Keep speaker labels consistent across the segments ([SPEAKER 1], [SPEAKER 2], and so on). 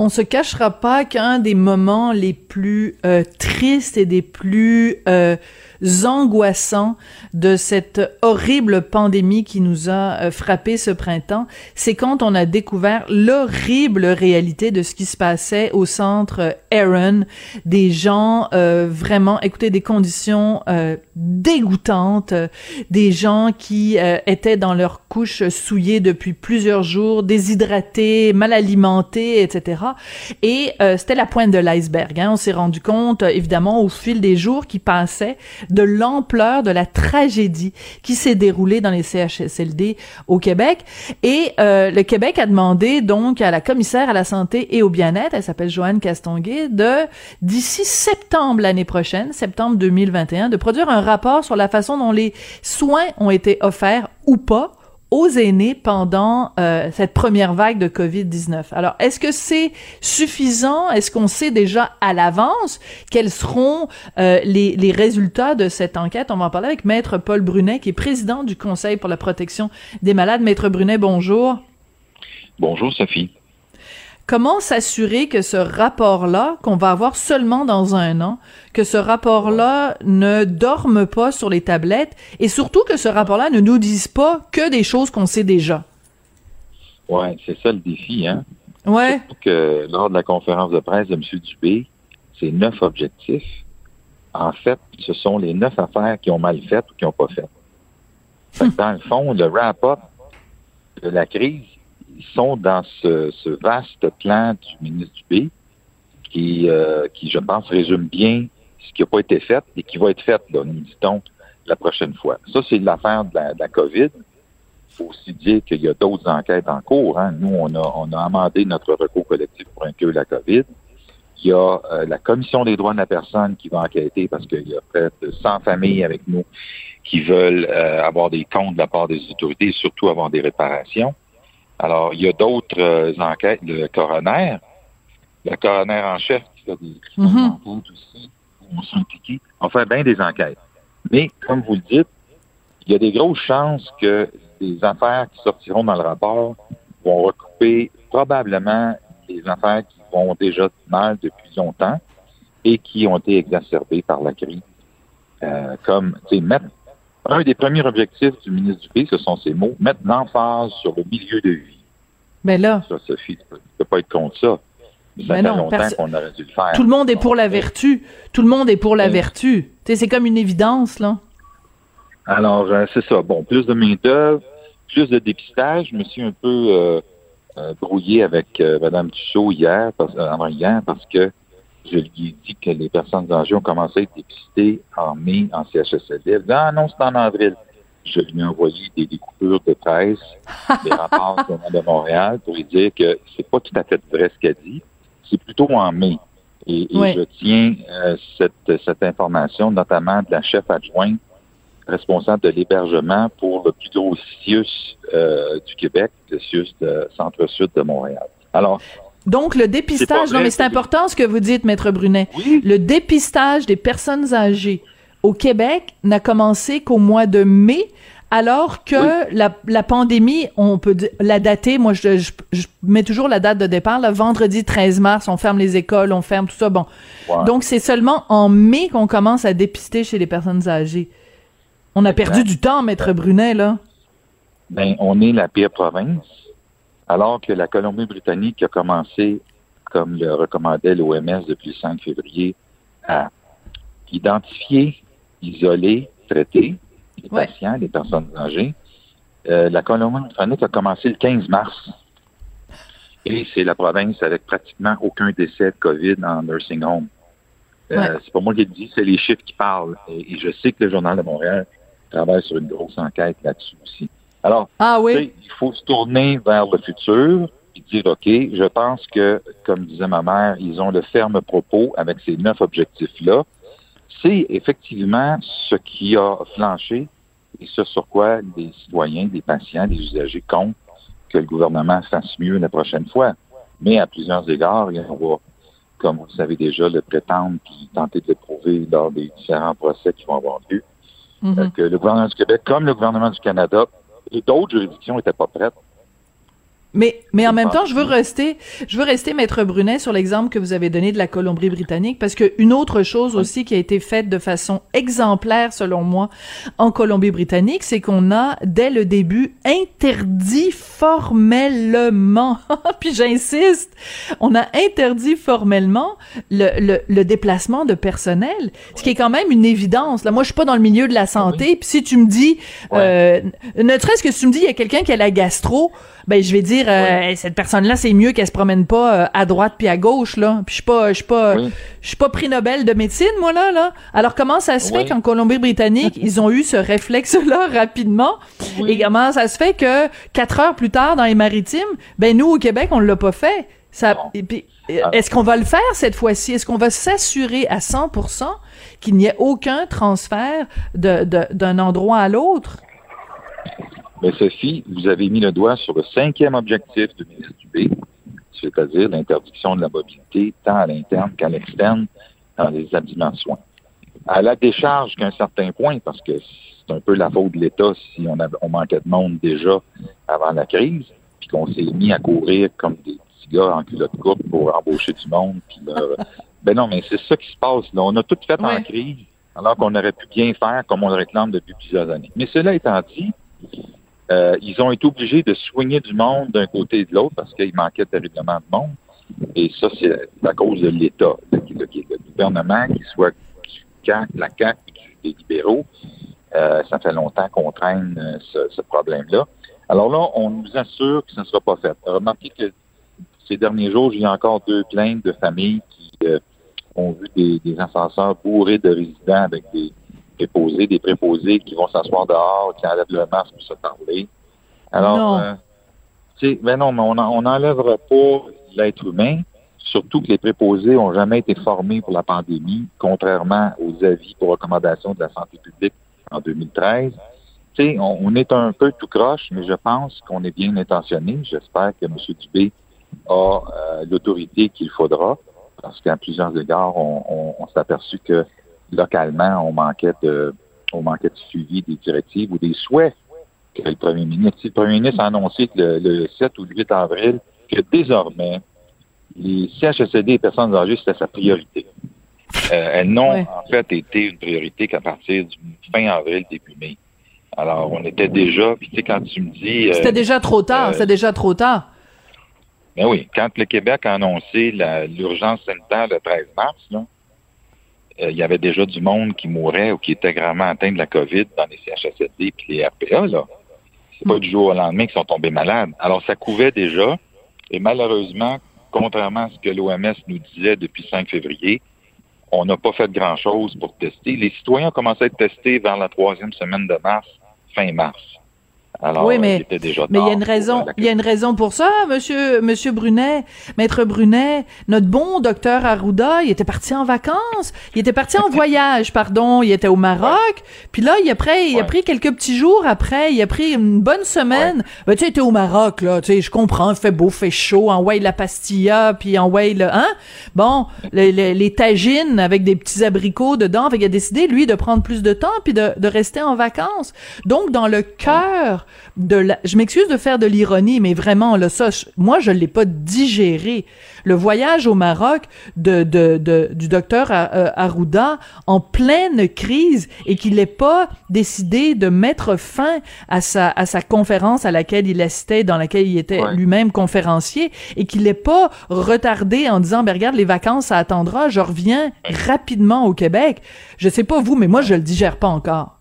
[SPEAKER 1] On se cachera pas qu'un des moments les plus euh, tristes et des plus euh, angoissants de cette horrible pandémie qui nous a euh, frappé ce printemps, c'est quand on a découvert l'horrible réalité de ce qui se passait au centre Aaron, des gens euh, vraiment, écoutez, des conditions euh, dégoûtantes, des gens qui étaient dans leurs couches souillées depuis plusieurs jours, déshydratés, mal alimentés, etc. Et c'était la pointe de l'iceberg. Hein. On s'est rendu compte, évidemment, au fil des jours qui passaient, de l'ampleur de la tragédie qui s'est déroulée dans les CHSLD au Québec. Et euh, le Québec a demandé donc à la commissaire à la santé et au bien-être, elle s'appelle Joanne Castonguay, de d'ici septembre l'année prochaine, septembre 2021, de produire un rapport sur la façon dont les soins ont été offerts ou pas aux aînés pendant euh, cette première vague de COVID-19. Alors, est-ce que c'est suffisant? Est-ce qu'on sait déjà à l'avance quels seront euh, les, les, résultats de cette enquête? On va en parler avec Maître Paul Brunet, qui est président du Conseil pour la protection des malades. Maître Brunet, bonjour.
[SPEAKER 2] Bonjour, Sophie.
[SPEAKER 1] Comment s'assurer que ce rapport-là, qu'on va avoir seulement dans un an, que ce rapport-là ne dorme pas sur les tablettes et surtout que ce rapport-là ne nous dise pas que des choses qu'on sait déjà?
[SPEAKER 2] Ouais, c'est ça le défi, hein?
[SPEAKER 1] Ouais.
[SPEAKER 2] que lors de la conférence de presse de M. Dubé, c'est neuf objectifs. En fait, ce sont les neuf affaires qui ont mal fait ou qui n'ont pas fait. fait dans le fond, le wrap-up de la crise, ils sont dans ce, vaste plan du ministre Dubé qui, euh, qui, je pense, résume bien ce qui n'a pas été fait et qui va être fait, là, nous dit-on, la prochaine fois. Ça, c'est l'affaire de la, de la COVID. Il faut aussi dire qu'il y a d'autres enquêtes en cours. Hein. Nous, on a, on a amendé notre recours collectif pour inclure la COVID. Il y a euh, la Commission des droits de la personne qui va enquêter parce qu'il y a près de 100 familles avec nous qui veulent euh, avoir des comptes de la part des autorités et surtout avoir des réparations. Alors, il y a d'autres euh, enquêtes, le coroner, le coroner en chef qui fait des mm aussi, on s'implique, on fait bien des enquêtes. Mais, comme vous le dites, il y a des grosses chances que les affaires qui sortiront dans le rapport vont recouper probablement les affaires qui vont déjà mal depuis longtemps et qui ont été exacerbées par la crise. Euh, comme, tu sais, mettre un des premiers objectifs du ministre du Pays, ce sont ces mots, mettre l'emphase sur le milieu de vie.
[SPEAKER 1] Mais ben là.
[SPEAKER 2] Ça, Sophie, tu ne peux pas être contre ça. Ça ben fait longtemps qu'on aurait dû le faire.
[SPEAKER 1] Tout le monde est pour la vertu. Tout le monde est pour la vertu. c'est comme une évidence, là.
[SPEAKER 2] Alors, euh, c'est ça. Bon, plus de main-d'œuvre, plus de dépistage. Je me suis un peu euh, euh, brouillé avec Mme Tussaud hier, parce, avant hier, parce que je lui ai dit que les personnes âgées ont commencé à être dépistées en mai en CHSLD. Elle dit, ah non, c'est en avril. Je lui ai envoyé des découpures de presse, des rapports de Montréal pour lui dire que c'est pas tout à fait vrai ce qu'elle dit. C'est plutôt en mai. Et, je tiens euh, cette, cette information, notamment de la chef adjointe responsable de l'hébergement pour le plus gros CIUS euh, du Québec, le CIUS de Centre-Sud de Montréal.
[SPEAKER 1] Alors, donc, le dépistage, non, mais c'est important ce que vous dites, Maître Brunet. Le dépistage des personnes âgées au Québec n'a commencé qu'au mois de mai, alors que la, pandémie, on peut la dater, moi je, mets toujours la date de départ, le vendredi 13 mars, on ferme les écoles, on ferme tout ça, bon. Donc c'est seulement en mai qu'on commence à dépister chez les personnes âgées. On a perdu du temps, Maître Brunet, là.
[SPEAKER 2] Ben, on est la pire province alors que la Colombie-Britannique a commencé, comme le recommandait l'OMS depuis le 5 février, à identifier, isoler, traiter les patients, les personnes âgées. Euh, la Colombie-Britannique a commencé le 15 mars. Et c'est la province avec pratiquement aucun décès de COVID en nursing home. Euh, C'est pas moi qui le dis, c'est les chiffres qui parlent. et, je sais que le Journal de Montréal travaille sur une grosse enquête là-dessus aussi. Alors,
[SPEAKER 1] ah oui?
[SPEAKER 2] il faut se tourner vers le futur et dire, OK, je pense que, comme disait ma mère, ils ont le ferme propos avec ces neuf objectifs-là. C'est effectivement ce qui a flanché et ce sur quoi des citoyens, des patients, des usagers comptent que le gouvernement fasse mieux la prochaine fois. Mais à plusieurs égards, il va, comme vous le savez déjà, le prétendre puis tenter de le prouver lors des différents procès qui vont avoir lieu. Mm-hmm. Que le gouvernement du Québec, comme le gouvernement du Canada, et d'autres juridictions n'étaient pas prêtes
[SPEAKER 1] Mais, mais en même temps, je veux rester, je veux rester, Maître Brunet, sur l'exemple que vous avez donné de la Colombie-Britannique, parce que une autre chose aussi qui a été faite de façon exemplaire, selon moi, en Colombie-Britannique, c'est qu'on a, dès le début, interdit formellement, puis j'insiste, on a interdit formellement le, le, le, déplacement de personnel, ce qui est quand même une évidence. Là, moi, je suis pas dans le milieu de la santé, puis si tu me dis, euh, ne serait-ce que si tu me dis, il y a quelqu'un qui a la gastro, ben je vais dire euh, cette personne-là c'est mieux qu'elle se promène pas euh, à droite puis à gauche là. Puis je suis pas je suis pas je suis pas prix Nobel de médecine moi là là. Alors comment ça se fait qu'en Colombie-Britannique ils ont eu ce réflexe-là rapidement? Et comment ça se fait que quatre heures plus tard dans les maritimes ben nous au Québec on l'a pas fait? Ça ah. est-ce qu'on va le faire cette fois-ci? Est-ce qu'on va s'assurer à 100% qu'il n'y ait aucun transfert de d'un endroit à l'autre?
[SPEAKER 2] Mais Sophie, vous avez mis le doigt sur le cinquième objectif du ministre Dubé, c'est-à-dire l'interdiction de la mobilité tant à l'interne qu'à l'externe dans les établissements de soins. À la décharge qu'à un certain point, parce que c'est un peu la faute de l'État si on, on manquait de monde déjà avant la crise, puis qu'on s'est mis à courir comme des petits gars en culotte courte pour embaucher du monde. Puis ben non, mais c'est ça qui se passe. Là. On a tout fait en crise, alors qu'on aurait pu bien faire comme on le réclame depuis plusieurs années. Mais cela étant dit, euh, ils ont été obligés de soigner du monde d'un côté et de l'autre parce qu'il manquait terriblement de monde. Et ça, c'est à cause de l'État, le, gouvernement, qu'il soit du CAC, la CAC des libéraux. Euh, ça fait longtemps qu'on traîne euh, ce, ce problème-là. Alors là, on nous assure que ça ne sera pas fait. Remarquez que ces derniers jours, j'ai encore deux plaintes de familles qui ont vu des, des ascenseurs bourrés de résidents avec des, préposés, des préposés qui vont s'asseoir dehors, qui enlèvent le masque pour se parler. Alors, non. Euh, ben non, mais on n'enlèvera pas l'être humain, surtout que les préposés n'ont jamais été formés pour la pandémie, contrairement aux avis pour recommandation de la santé publique en 2013. Tu on, on est un peu tout croche, mais je pense qu'on est bien intentionné. J'espère que M. Dubé a euh, l'autorité qu'il faudra, parce qu'à plusieurs égards, on, on s'est aperçu que localement, on manquait de, on manquait de suivi des directives ou des souhaits que le premier ministre. Le premier ministre a annoncé que le, 7 ou le 8 avril que désormais, les CHSLD et personnes âgées, c'était sa priorité. Euh, elles n'ont en fait été une priorité qu'à partir du fin avril, début mai. Alors, on était déjà, puis tu sais, quand tu me dis...
[SPEAKER 1] Euh, c'était déjà trop tard, euh, c'était déjà trop tard.
[SPEAKER 2] Ben oui, quand le Québec a annoncé l'urgence sanitaire le 13 mars, là, il y avait déjà du monde qui mourait ou qui était gravement atteint de la COVID dans les CHSLD et les RPA, là. C'est pas du jour au lendemain qu'ils sont tombés malades. Alors, ça couvait déjà. Et malheureusement, contrairement à ce que l'OMS nous disait depuis 5 février, on n'a pas fait grand-chose pour tester. Les citoyens ont commencé à être testés vers la troisième semaine de mars, fin mars. Alors,
[SPEAKER 1] oui, mais mais il y a une raison, il y a une raison pour ça, monsieur monsieur Brunet, maître Brunet, notre bon docteur Arruda, il était parti en vacances, il était parti en voyage, pardon, il était au Maroc, puis là il a pris il a pris quelques petits jours après, il a pris une bonne semaine. Ben, tu sais, était au Maroc là, tu sais, je comprends, fait beau, fait chaud, en way la pastilla, puis en way le hein? Bon, les, les, tagines avec des petits abricots dedans, fait il a décidé lui de prendre plus de temps puis de, de rester en vacances. Donc dans le cœur de la, je m'excuse de faire de l'ironie, mais vraiment, là, ça, moi, je l'ai pas digéré. Le voyage au Maroc de, de, de du docteur euh, Arruda en pleine crise et qu'il n'ait pas décidé de mettre fin à sa, à sa conférence à laquelle il assistait, dans laquelle il était lui-même conférencier et qu'il n'ait pas retardé en disant, ben, regarde, les vacances, ça attendra, je reviens rapidement au Québec. Je sais pas vous, mais moi, je le digère pas encore.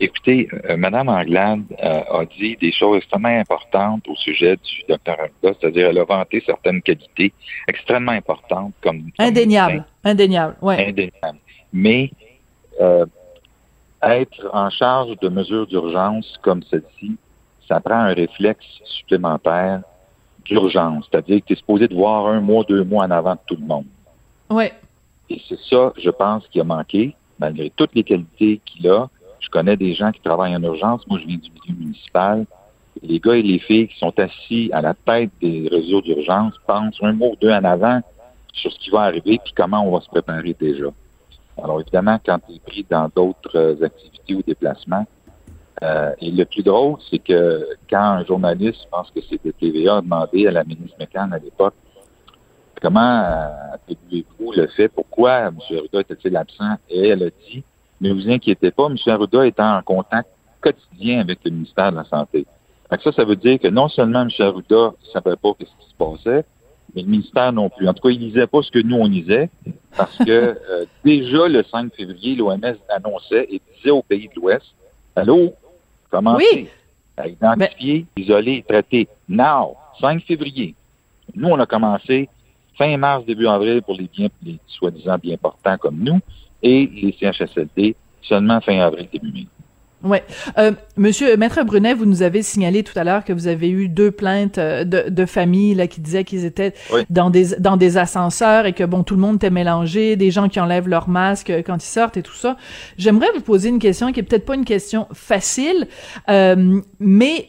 [SPEAKER 2] Écoutez, euh, Mme Anglade euh, a dit des choses extrêmement importantes au sujet du docteur Arruda, c'est-à-dire elle a vanté certaines qualités extrêmement importantes comme...
[SPEAKER 1] indéniable, indéniable, oui.
[SPEAKER 2] Indéniable. Mais euh, être en charge de mesures d'urgence comme celle-ci, ça prend un réflexe supplémentaire d'urgence, c'est-à-dire que tu es supposé de voir un mois, deux mois en avant de tout le monde.
[SPEAKER 1] Oui.
[SPEAKER 2] Et c'est ça, je pense, qui a manqué, malgré toutes les qualités qu'il a je connais des gens qui travaillent en urgence. Moi, je viens du milieu municipal. Les gars et les filles qui sont assis à la tête des réseaux d'urgence pensent un mot ou deux en avant sur ce qui va arriver puis comment on va se préparer déjà. Alors évidemment, quand tu es pris dans d'autres activités ou déplacements, Euh, et le plus drôle, c'est que quand un journaliste, je pense que c'était TVA, a demandé à la ministre McCann à l'époque comment euh, attribuez-vous le fait, pourquoi M. Arruda était-il absent? Et elle a dit, ne vous inquiétez pas, M. Arruda est en contact quotidien avec le ministère de la Santé. ça, ça veut dire que non seulement M. Arruda ne savait pas ce qui se passait, mais le ministère non plus. En tout cas, il lisait pas ce que nous, on lisait, parce que euh, déjà le 5 février, l'OMS annonçait et disait aux pays de l'Ouest, allô, commencez à identifier, isoler, traiter. Now, 5 février. Nous, on a commencé fin mars, début avril pour les biens, les soi-disant bien portants comme nous, et les CHSLD seulement fin avril, début mai.
[SPEAKER 1] Ouais, euh, Monsieur Maître Brunet, vous nous avez signalé tout à l'heure que vous avez eu deux plaintes euh, de, de familles là qui disaient qu'ils étaient dans des dans des ascenseurs et que bon tout le monde était mélangé, des gens qui enlèvent leur masque quand ils sortent et tout ça. J'aimerais vous poser une question qui est peut-être pas une question facile, euh, mais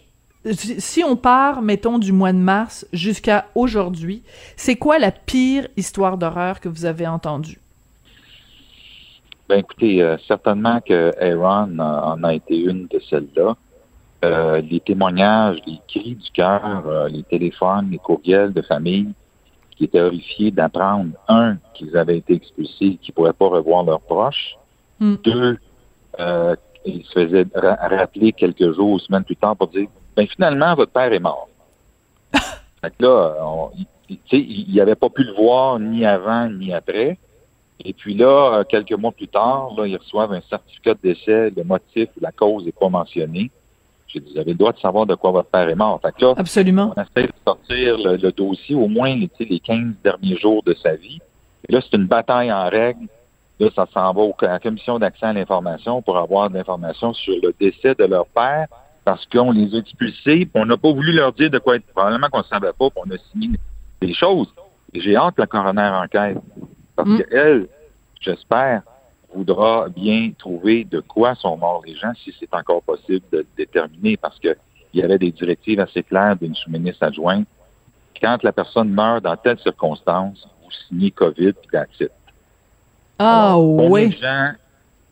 [SPEAKER 1] si on part, mettons, du mois de mars jusqu'à aujourd'hui, c'est quoi la pire histoire d'horreur que vous avez entendue?
[SPEAKER 2] Ben écoutez, euh, certainement que Aaron en a été une de celles-là. Euh, les témoignages, les cris du cœur, euh, les téléphones, les courriels de famille qui étaient horrifiés d'apprendre, un, qu'ils avaient été expulsés, qu'ils ne pourraient pas revoir leurs proches. Hmm. Deux, ils se faisaient rappeler quelques jours ou semaines plus tard pour dire ben finalement, votre père est mort. fait que là, il n'avait pas pu le voir ni avant ni après. Et puis là, quelques mois plus tard, là, ils reçoivent un certificat de décès, le motif, la cause n'est pas mentionné. J'ai dit, vous avez le droit de savoir de quoi votre père est mort. Fait que là,
[SPEAKER 1] Absolument.
[SPEAKER 2] on essaie de sortir le, dossier au moins les 15 derniers jours de sa vie. Et là, c'est une bataille en règle. Là, ça s'en va à la commission d'accès à l'information pour avoir de l'information sur le décès de leur père parce qu'on les a expulsés, puis on n'a pas voulu leur dire de quoi être. Probablement qu'on ne savait pas, puis on a signé des choses. J'ai hâte que la coroner enquête. Parce mm. qu'elle, j'espère, voudra bien trouver de quoi sont morts les gens, si c'est encore possible de le déterminer, parce qu'il y avait des directives assez claires d'une sous-ministre adjointe. Quand la personne meurt dans telle circonstance, vous signez COVID puis that's
[SPEAKER 1] Ah oui.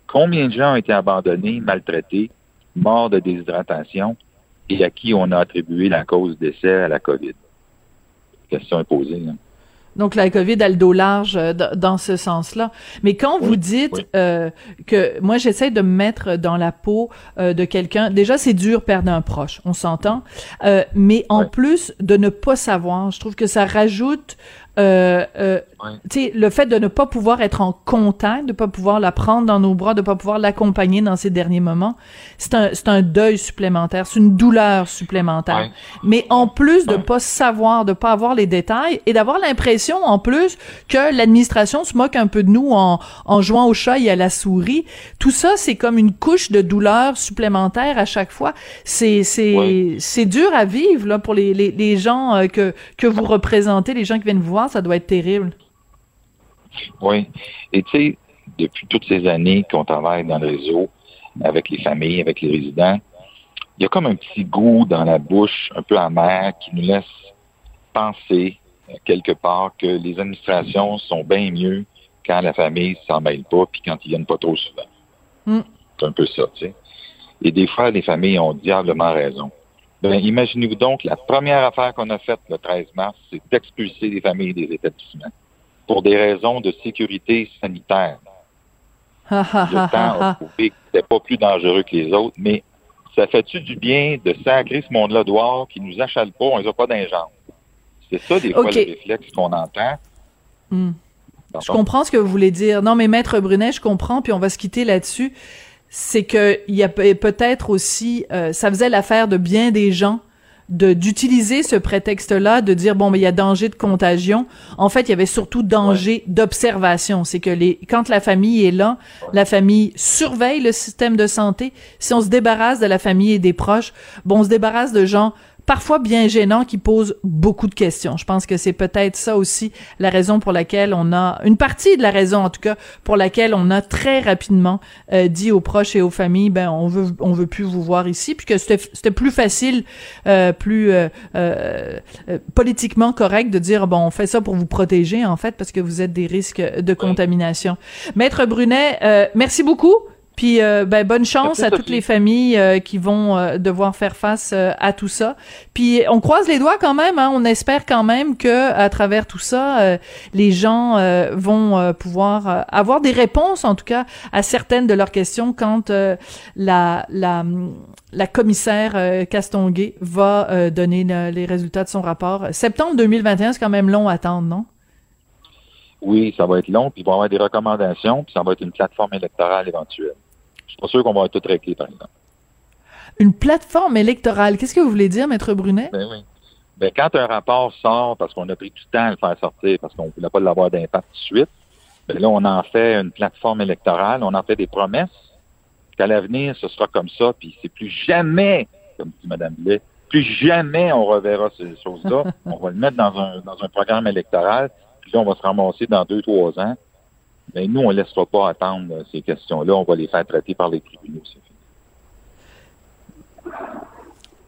[SPEAKER 2] combien de gens ont été abandonnés, maltraités, morts de déshydratation et à qui on a attribué la cause décès à la COVID? Question posée. Hein.
[SPEAKER 1] Donc la COVID a le dos large euh, dans ce sens-là. Mais quand vous dites euh, que moi j'essaie de me mettre dans la peau euh, de quelqu'un, déjà c'est dur perdre un proche, on s'entend. mais en plus de ne pas savoir, je trouve que ça rajoute euh, euh, le fait de ne pas pouvoir être en contact, de pas pouvoir la prendre dans nos bras, de pas pouvoir l'accompagner dans ces derniers moments, c'est un, c'est un deuil supplémentaire, c'est une douleur supplémentaire. Mais en plus de pas savoir, de pas avoir les détails et d'avoir l'impression en plus que l'administration se moque un peu de nous en, en jouant au chat et à la souris, tout ça c'est comme une couche de douleur supplémentaire à chaque fois. C'est c'est c'est dur à vivre là pour les les, les gens euh, que que vous représentez, les gens qui viennent vous voir ça doit être terrible.
[SPEAKER 2] Oui. Et tu sais, depuis toutes ces années qu'on travaille dans le réseau, avec les familles, avec les résidents, il y a comme un petit goût dans la bouche, un peu amer, qui nous laisse penser euh, quelque part que les administrations sont bien mieux quand la famille s'en mêle pas, puis quand ils viennent pas trop souvent. Hmm. C'est un peu ça, tu sais. Et des fois, les familles ont diablement raison. Ben, imaginez-vous donc, la première affaire qu'on a faite le 13 mars, c'est d'expulser les familles des établissements pour des raisons de sécurité sanitaire. le temps a prouvé que c'était pas plus dangereux que les autres, mais ça fait-tu du bien de sacrer ce monde-là dehors qui nous achale pas, on les a pas dans C'est ça, des fois, le réflexe qu'on entend.
[SPEAKER 1] Hmm. Je comprends ce que vous voulez dire. Non, mais Maître Brunet, je comprends, puis on va se quitter là-dessus c'est que il y a peut-être aussi, euh, ça faisait l'affaire de bien des gens de d'utiliser ce prétexte-là, de dire bon mais il y a danger de contagion. En fait, il y avait surtout danger d'observation. C'est que les quand la famille est là, la famille surveille le système de santé. Si on se débarrasse de la famille et des proches, bon on se débarrasse de gens parfois bien gênant qui pose beaucoup de questions. Je pense que c'est peut-être ça aussi la raison pour laquelle on a une partie de la raison en tout cas pour laquelle on a très rapidement euh, dit aux proches et aux familles ben on veut on veut plus vous voir ici puis que c'était plus facile euh, plus euh, euh, politiquement correct de dire bon on fait ça pour vous protéger en fait parce que vous êtes des risques de contamination. Maître Brunet, merci beaucoup. Puis euh, ben bonne chance à toutes les familles euh, qui vont euh, devoir faire face à tout ça. Puis on croise les doigts quand même. Hein, on espère quand même que à travers tout ça, les gens vont pouvoir avoir des réponses, en tout cas, à certaines de leurs questions quand la la la commissaire Castonguay va donner les résultats de son rapport. Septembre 2021, c'est quand même long à attendre, non?
[SPEAKER 2] Oui, ça va être long, puis il va y avoir des recommandations, puis ça va être une plateforme électorale éventuelle. Je suis pas sûr qu'on va tout régler, par exemple.
[SPEAKER 1] Une plateforme électorale, qu'est-ce que vous voulez dire, Maître Brunet?
[SPEAKER 2] Ben oui. Ben, quand un rapport sort, parce qu'on a pris du temps à le faire sortir, parce qu'on ne voulait pas l'avoir d'impact tout de suite, ben là, on en fait une plateforme électorale, on en fait des promesses qu'à l'avenir, ce sera comme ça, puis c'est plus jamais, comme dit Mme Blais, plus jamais on reverra ces choses-là. on va le mettre dans un, dans un programme électoral, puis là, on va se ramasser dans deux, trois ans mais nous, on ne laissera pas attendre euh, ces questions-là. On va les faire traiter par les tribunaux.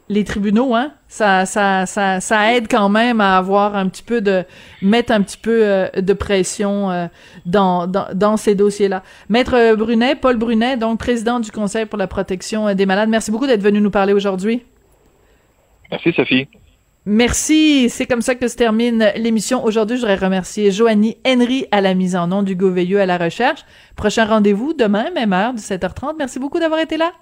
[SPEAKER 1] Les tribunaux, hein, ça, ça, ça, ça aide quand même à avoir un petit peu de mettre un petit peu euh, de pression euh, dans, dans, dans, ces dossiers-là. Maître Brunet, Paul Brunet, donc président du Conseil pour la protection des malades. Merci beaucoup d'être venu nous parler aujourd'hui.
[SPEAKER 2] Merci Sophie.
[SPEAKER 1] Merci. C'est comme ça que se termine l'émission. Aujourd'hui, je voudrais remercier Joanie Henry à la mise en nom, du Veilleux à la recherche. Prochain rendez-vous demain, même heure, 17h30. Merci beaucoup d'avoir été là.